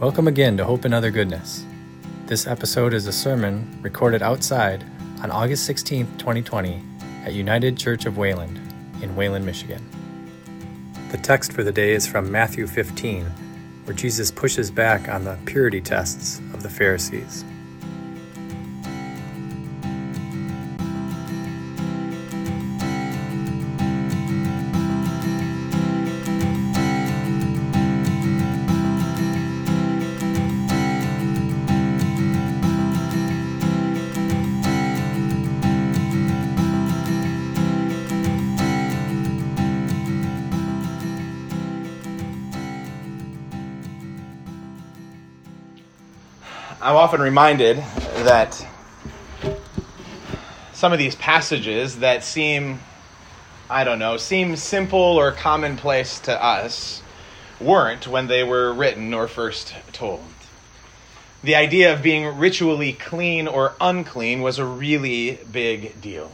Welcome again to Hope and Other Goodness. This episode is a sermon recorded outside on August 16, 2020, at United Church of Wayland in Wayland, Michigan. The text for the day is from Matthew 15, where Jesus pushes back on the purity tests of the Pharisees. I'm often reminded that some of these passages that seem, I don't know, seem simple or commonplace to us weren't when they were written or first told. The idea of being ritually clean or unclean was a really big deal.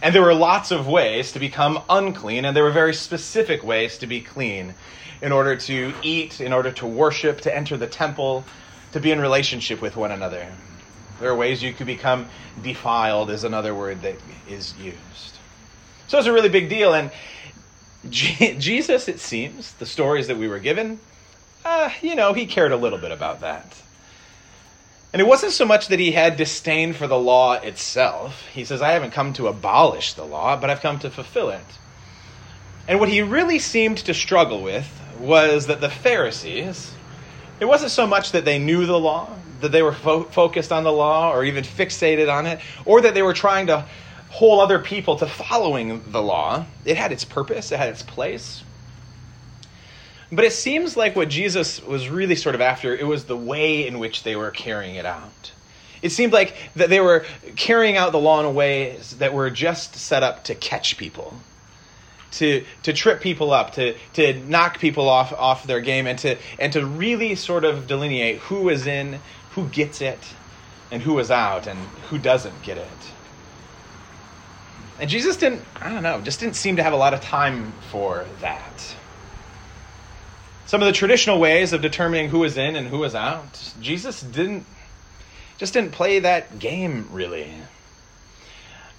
And there were lots of ways to become unclean, and there were very specific ways to be clean in order to eat, in order to worship, to enter the temple, to be in relationship with one another. There are ways you could become defiled, is another word that is used. So it's a really big deal. And Jesus, it seems, the stories that we were given, uh, you know, he cared a little bit about that. And it wasn't so much that he had disdain for the law itself. He says, I haven't come to abolish the law, but I've come to fulfill it. And what he really seemed to struggle with was that the Pharisees, it wasn't so much that they knew the law, that they were fo- focused on the law or even fixated on it, or that they were trying to hold other people to following the law. It had its purpose, it had its place. But it seems like what Jesus was really sort of after, it was the way in which they were carrying it out. It seemed like that they were carrying out the law in ways that were just set up to catch people to to trip people up, to to knock people off off their game, and to and to really sort of delineate who is in, who gets it, and who is out, and who doesn't get it. And Jesus didn't, I don't know, just didn't seem to have a lot of time for that. Some of the traditional ways of determining who is in and who is out, Jesus didn't just didn't play that game really.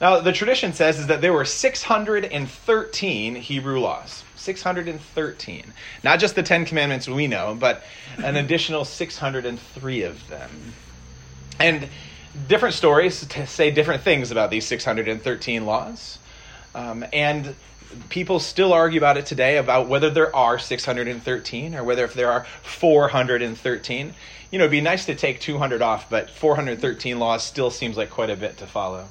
Now, the tradition says is that there were 613 Hebrew laws. 613. Not just the 10 commandments we know, but an additional 603 of them. And different stories say different things about these 613 laws. Um, and people still argue about it today about whether there are 613 or whether if there are 413. You know, it'd be nice to take 200 off, but 413 laws still seems like quite a bit to follow.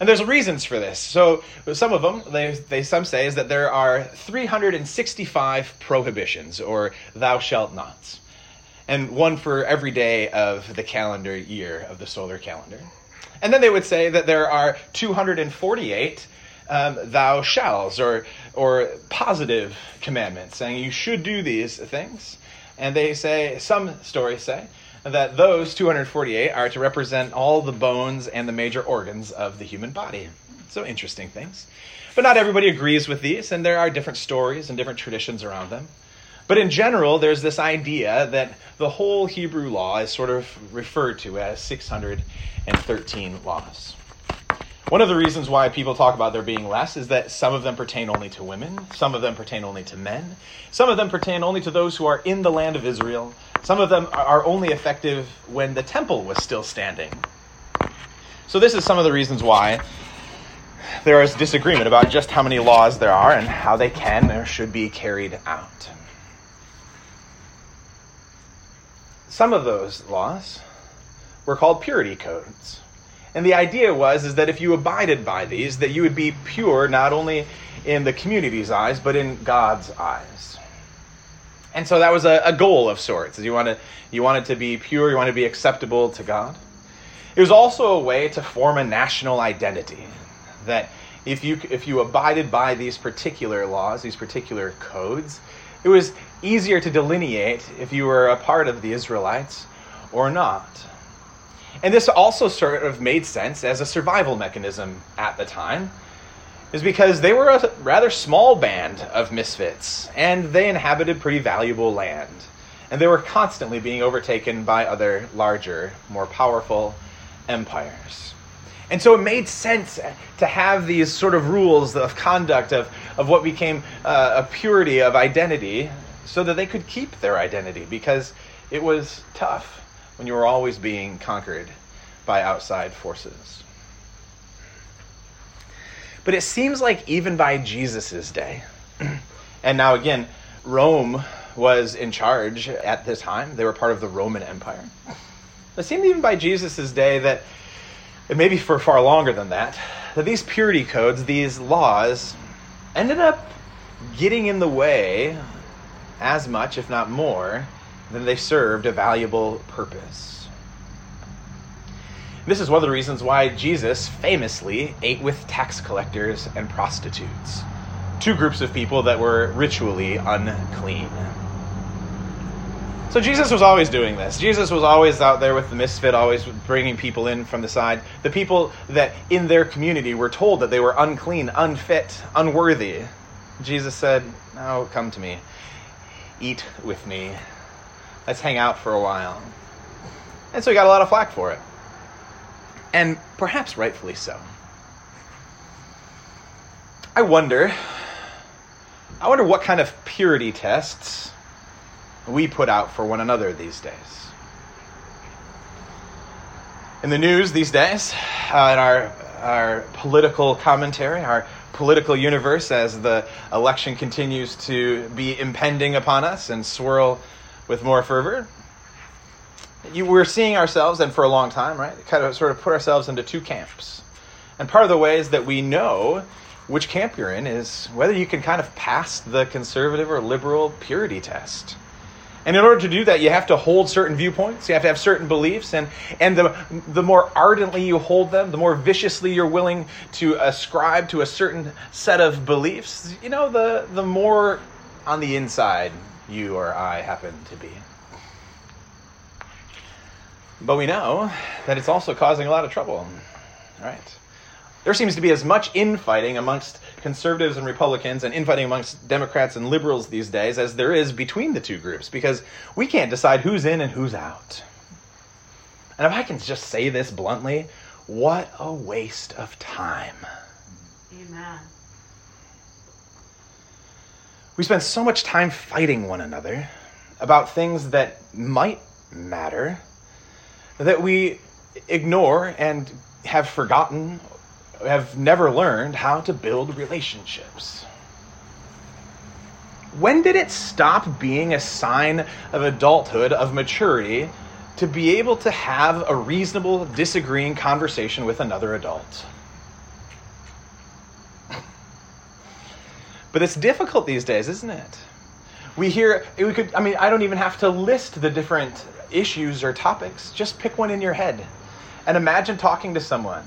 And there's reasons for this. So some of them, they, they some say, is that there are 365 prohibitions or thou shalt nots, and one for every day of the calendar year of the solar calendar. And then they would say that there are 248 um, thou shalls or or positive commandments, saying you should do these things. And they say some stories say that those 248 are to represent all the bones and the major organs of the human body. So interesting things. But not everybody agrees with these, and there are different stories and different traditions around them. But in general, there's this idea that the whole Hebrew law is sort of referred to as 613 laws. One of the reasons why people talk about there being less is that some of them pertain only to women, some of them pertain only to men, some of them pertain only to those who are in the land of Israel, some of them are only effective when the temple was still standing. So, this is some of the reasons why there is disagreement about just how many laws there are and how they can or should be carried out. Some of those laws were called purity codes. And the idea was is that if you abided by these, that you would be pure not only in the community's eyes, but in God's eyes. And so that was a, a goal of sorts. You wanted, you wanted to be pure, you wanted to be acceptable to God. It was also a way to form a national identity. That if you, if you abided by these particular laws, these particular codes, it was easier to delineate if you were a part of the Israelites or not. And this also sort of made sense as a survival mechanism at the time, is because they were a rather small band of misfits, and they inhabited pretty valuable land. and they were constantly being overtaken by other larger, more powerful empires. And so it made sense to have these sort of rules of conduct, of, of what became uh, a purity of identity, so that they could keep their identity, because it was tough when you were always being conquered by outside forces. But it seems like even by Jesus' day, and now again, Rome was in charge at this time, they were part of the Roman Empire. It seemed even by Jesus' day that, and maybe for far longer than that, that these purity codes, these laws, ended up getting in the way as much, if not more, than they served a valuable purpose. This is one of the reasons why Jesus famously ate with tax collectors and prostitutes, two groups of people that were ritually unclean. So Jesus was always doing this. Jesus was always out there with the misfit, always bringing people in from the side. The people that in their community were told that they were unclean, unfit, unworthy. Jesus said, Now come to me. Eat with me. Let's hang out for a while. And so he got a lot of flack for it. And perhaps rightfully so. I wonder I wonder what kind of purity tests we put out for one another these days. In the news these days, uh, in our our political commentary, our political universe, as the election continues to be impending upon us and swirl with more fervor, you, we're seeing ourselves, and for a long time, right, kind of sort of put ourselves into two camps. And part of the ways that we know which camp you're in is whether you can kind of pass the conservative or liberal purity test. And in order to do that, you have to hold certain viewpoints. You have to have certain beliefs. And, and the, the more ardently you hold them, the more viciously you're willing to ascribe to a certain set of beliefs, you know, the, the more on the inside you or I happen to be. But we know that it's also causing a lot of trouble. Right? There seems to be as much infighting amongst conservatives and Republicans and infighting amongst Democrats and liberals these days as there is between the two groups because we can't decide who's in and who's out. And if I can just say this bluntly, what a waste of time. Amen. We spend so much time fighting one another about things that might matter that we ignore and have forgotten have never learned how to build relationships. When did it stop being a sign of adulthood, of maturity, to be able to have a reasonable, disagreeing conversation with another adult? but it's difficult these days, isn't it? We hear, we could, I mean, I don't even have to list the different issues or topics. Just pick one in your head and imagine talking to someone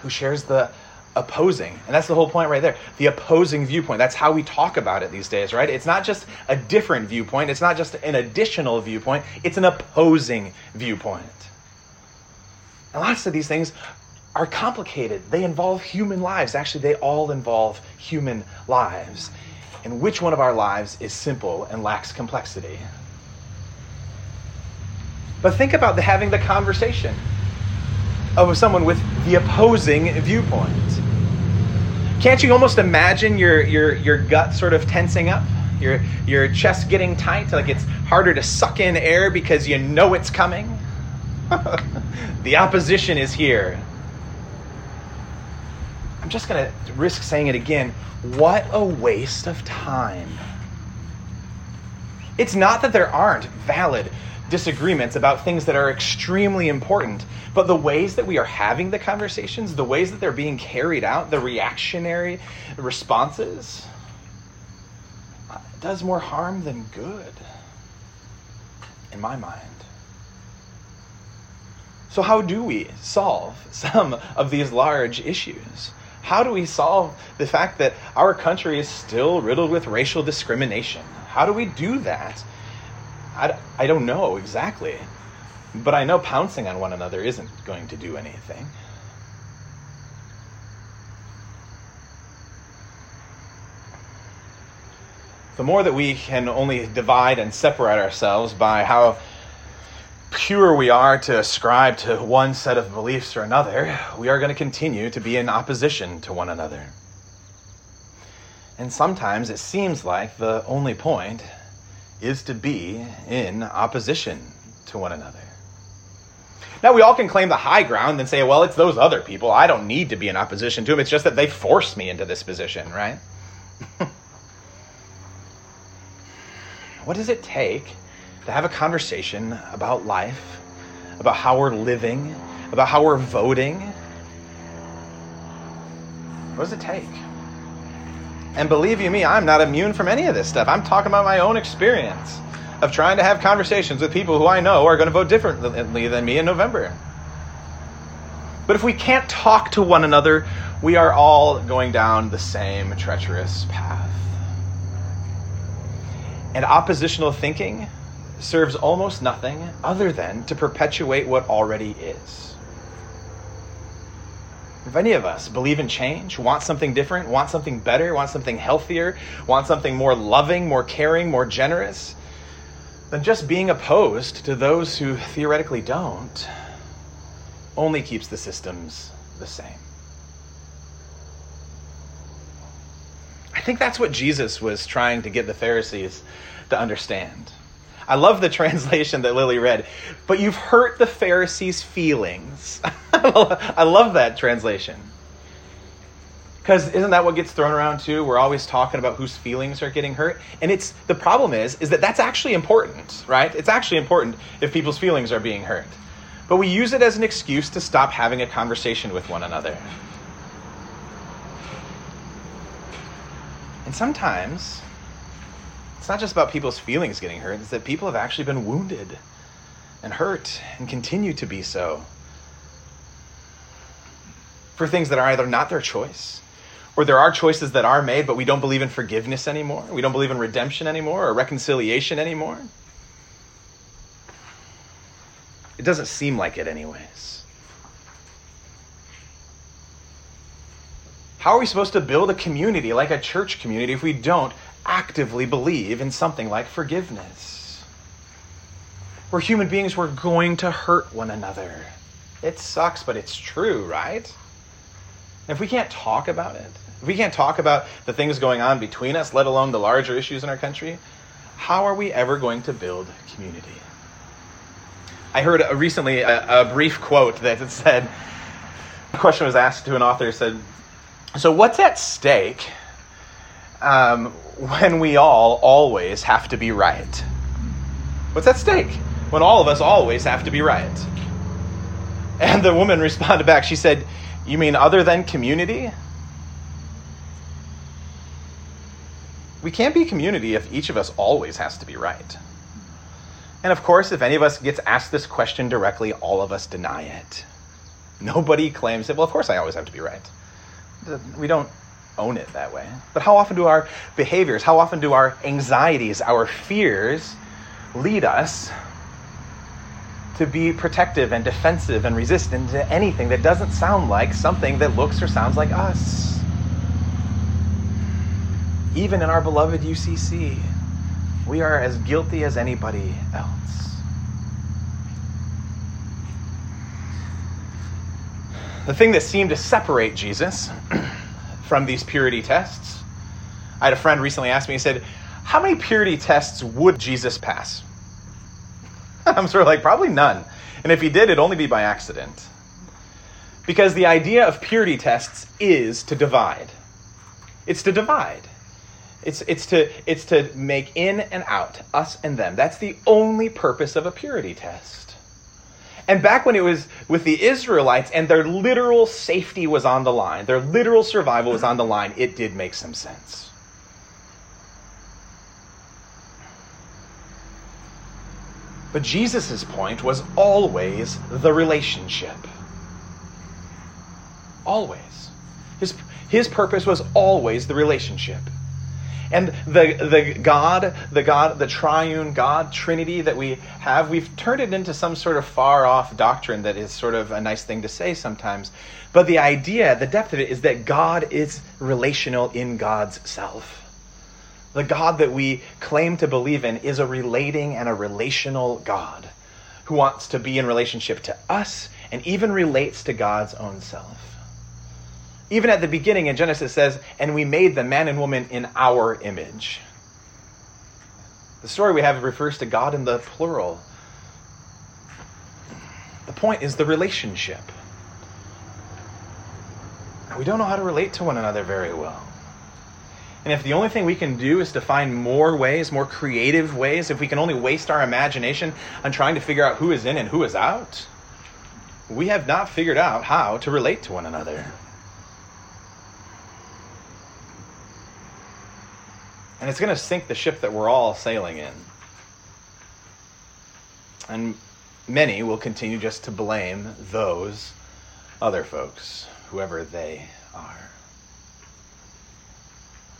who shares the opposing. And that's the whole point right there. The opposing viewpoint. That's how we talk about it these days, right? It's not just a different viewpoint, it's not just an additional viewpoint, it's an opposing viewpoint. And lots of these things are complicated. They involve human lives. Actually, they all involve human lives. And which one of our lives is simple and lacks complexity? But think about the, having the conversation of someone with the opposing viewpoint. Can't you almost imagine your, your, your gut sort of tensing up? Your, your chest getting tight, like it's harder to suck in air because you know it's coming? the opposition is here. I'm just going to risk saying it again. What a waste of time. It's not that there aren't valid disagreements about things that are extremely important. But the ways that we are having the conversations, the ways that they're being carried out, the reactionary responses, does more harm than good, in my mind. So, how do we solve some of these large issues? How do we solve the fact that our country is still riddled with racial discrimination? How do we do that I, I don't know exactly, but I know pouncing on one another isn't going to do anything. the more that we can only divide and separate ourselves by how pure we are to ascribe to one set of beliefs or another, we are going to continue to be in opposition to one another. And sometimes it seems like the only point is to be in opposition to one another. Now, we all can claim the high ground and say, well, it's those other people. I don't need to be in opposition to them. It's just that they forced me into this position, right? what does it take to have a conversation about life, about how we're living, about how we're voting? What does it take? And believe you me, I'm not immune from any of this stuff. I'm talking about my own experience of trying to have conversations with people who I know are going to vote differently than me in November. But if we can't talk to one another, we are all going down the same treacherous path. And oppositional thinking serves almost nothing other than to perpetuate what already is. If any of us believe in change, want something different, want something better, want something healthier, want something more loving, more caring, more generous, then just being opposed to those who theoretically don't only keeps the systems the same. I think that's what Jesus was trying to get the Pharisees to understand. I love the translation that Lily read, but you've hurt the Pharisees' feelings. I love that translation. Because isn't that what gets thrown around too? We're always talking about whose feelings are getting hurt, and it's the problem is is that that's actually important, right? It's actually important if people's feelings are being hurt, but we use it as an excuse to stop having a conversation with one another. And sometimes it's not just about people's feelings getting hurt, it's that people have actually been wounded and hurt and continue to be so for things that are either not their choice or there are choices that are made, but we don't believe in forgiveness anymore. We don't believe in redemption anymore or reconciliation anymore. It doesn't seem like it, anyways. How are we supposed to build a community like a church community if we don't actively believe in something like forgiveness. We're human beings, we're going to hurt one another. It sucks, but it's true, right? If we can't talk about it, if we can't talk about the things going on between us, let alone the larger issues in our country, how are we ever going to build community? I heard recently a, a, brief quote that said, a question was asked to an author, said, So what's at stake um, when we all always have to be right? What's at stake when all of us always have to be right? And the woman responded back. She said, You mean other than community? We can't be community if each of us always has to be right. And of course, if any of us gets asked this question directly, all of us deny it. Nobody claims it. Well, of course, I always have to be right. We don't own it that way. But how often do our behaviors, how often do our anxieties, our fears lead us to be protective and defensive and resistant to anything that doesn't sound like something that looks or sounds like us? Even in our beloved UCC, we are as guilty as anybody else. The thing that seemed to separate Jesus from these purity tests. I had a friend recently ask me, he said, How many purity tests would Jesus pass? I'm sort of like, Probably none. And if he did, it'd only be by accident. Because the idea of purity tests is to divide. It's to divide. It's, it's, to, it's to make in and out, us and them. That's the only purpose of a purity test. And back when it was with the Israelites and their literal safety was on the line, their literal survival was on the line, it did make some sense. But Jesus' point was always the relationship. Always. His, his purpose was always the relationship. And the, the God, the God, the triune God, Trinity that we have, we've turned it into some sort of far off doctrine that is sort of a nice thing to say sometimes. But the idea, the depth of it, is that God is relational in God's self. The God that we claim to believe in is a relating and a relational God who wants to be in relationship to us and even relates to God's own self. Even at the beginning in Genesis says, and we made the man and woman in our image. The story we have refers to God in the plural. The point is the relationship. We don't know how to relate to one another very well. And if the only thing we can do is to find more ways, more creative ways, if we can only waste our imagination on trying to figure out who is in and who is out, we have not figured out how to relate to one another. And it's going to sink the ship that we're all sailing in. And many will continue just to blame those other folks, whoever they are.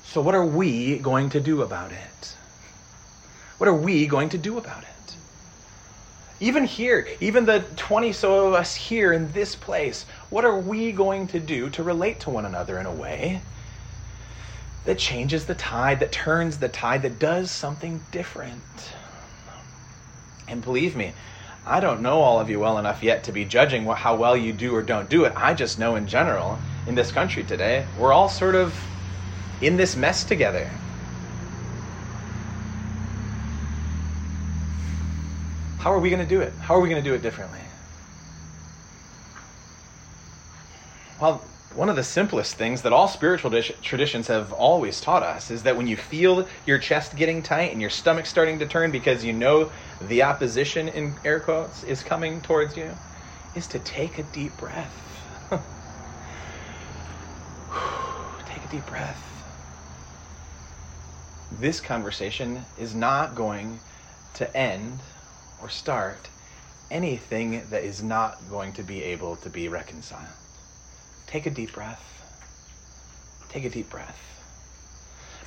So, what are we going to do about it? What are we going to do about it? Even here, even the 20 so of us here in this place, what are we going to do to relate to one another in a way that changes the tide, that turns the tide, that does something different? And believe me, I don't know all of you well enough yet to be judging how well you do or don't do it. I just know in general, in this country today, we're all sort of in this mess together. How are we going to do it? How are we going to do it differently? Well, one of the simplest things that all spiritual traditions have always taught us is that when you feel your chest getting tight and your stomach starting to turn because you know the opposition, in air quotes, is coming towards you, is to take a deep breath. take a deep breath this conversation is not going to end or start anything that is not going to be able to be reconciled. Take a deep breath. Take a deep breath.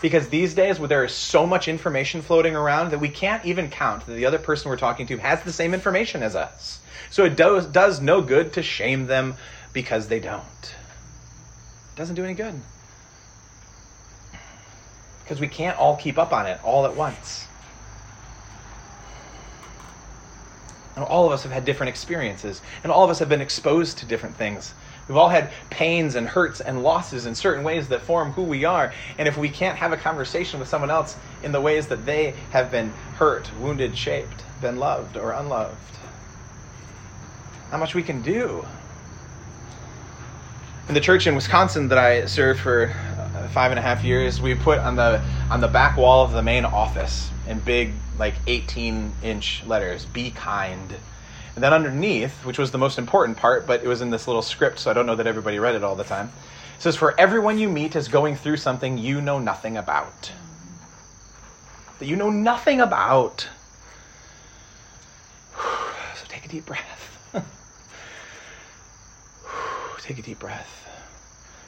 Because these days, where there is so much information floating around that we can't even count that the other person we're talking to has the same information as us. So it does, does no good to shame them because they don't. It doesn't do any good because we can't all keep up on it all at once. And all of us have had different experiences, and all of us have been exposed to different things. We've all had pains and hurts and losses in certain ways that form who we are. And if we can't have a conversation with someone else in the ways that they have been hurt, wounded, shaped, been loved, or unloved, how much we can do. In the church in Wisconsin that I served for five and a half years, we put on the on the back wall of the main office in big like 18 inch letters, "Be kind." And then underneath, which was the most important part, but it was in this little script, so I don't know that everybody read it all the time. It says, "For everyone you meet is going through something you know nothing about." That you know nothing about. So take a deep breath. take a deep breath.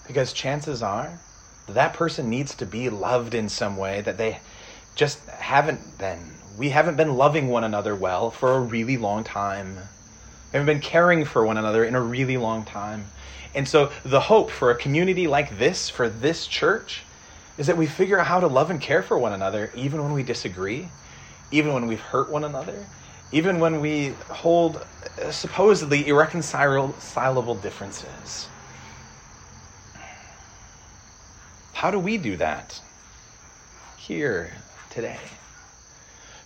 Because chances are that person needs to be loved in some way that they just haven't been. We haven't been loving one another well for a really long time. We haven't been caring for one another in a really long time. And so the hope for a community like this, for this church, is that we figure out how to love and care for one another even when we disagree, even when we've hurt one another, even when we hold supposedly irreconcilable differences. How do we do that here today?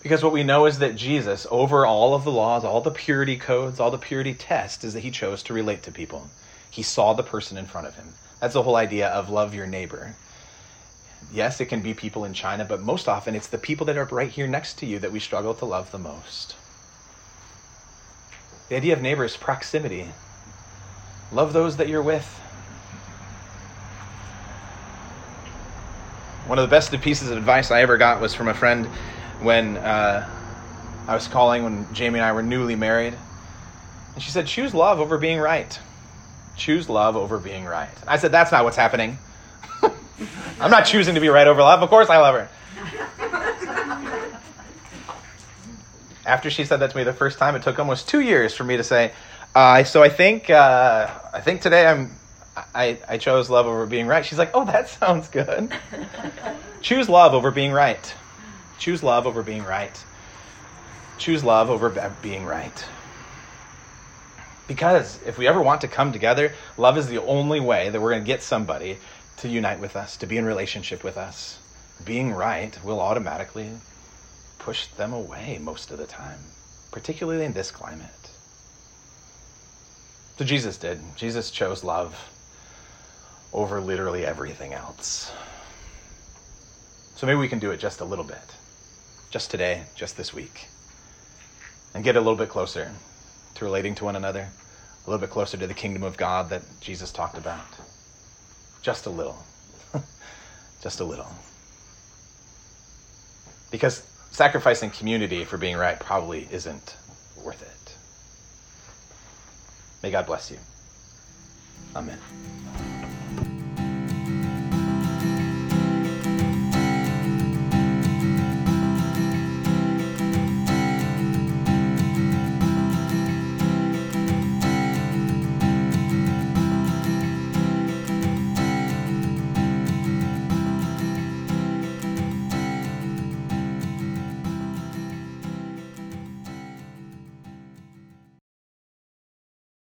Because what we know is that Jesus, over all of the laws, all the purity codes, all the purity tests, is that he chose to relate to people. He saw the person in front of him. That's the whole idea of love your neighbor. Yes, it can be people in China, but most often it's the people that are right here next to you that we struggle to love the most. The idea of neighbor is proximity. Love those that you're with. One of the best pieces of advice I ever got was from a friend when uh, I was calling when Jamie and I were newly married. And she said, Choose love over being right. Choose love over being right. I said, That's not what's happening. I'm not choosing to be right over love. Of course I love her. After she said that to me the first time, it took almost two years for me to say, uh, so I think uh, I think today I'm I, I chose love over being right. She's like, oh, that sounds good. Choose love over being right. Choose love over being right. Choose love over being right. Because if we ever want to come together, love is the only way that we're going to get somebody to unite with us, to be in relationship with us. Being right will automatically push them away most of the time, particularly in this climate. So Jesus did. Jesus chose love over literally everything else. So maybe we can do it just a little bit, just today, just this week, and get a little bit closer to relating to one another, a little bit closer to the kingdom of God that Jesus talked about. Just a little. just a little. Because sacrificing community for being right probably isn't worth it. May God bless you. Amen.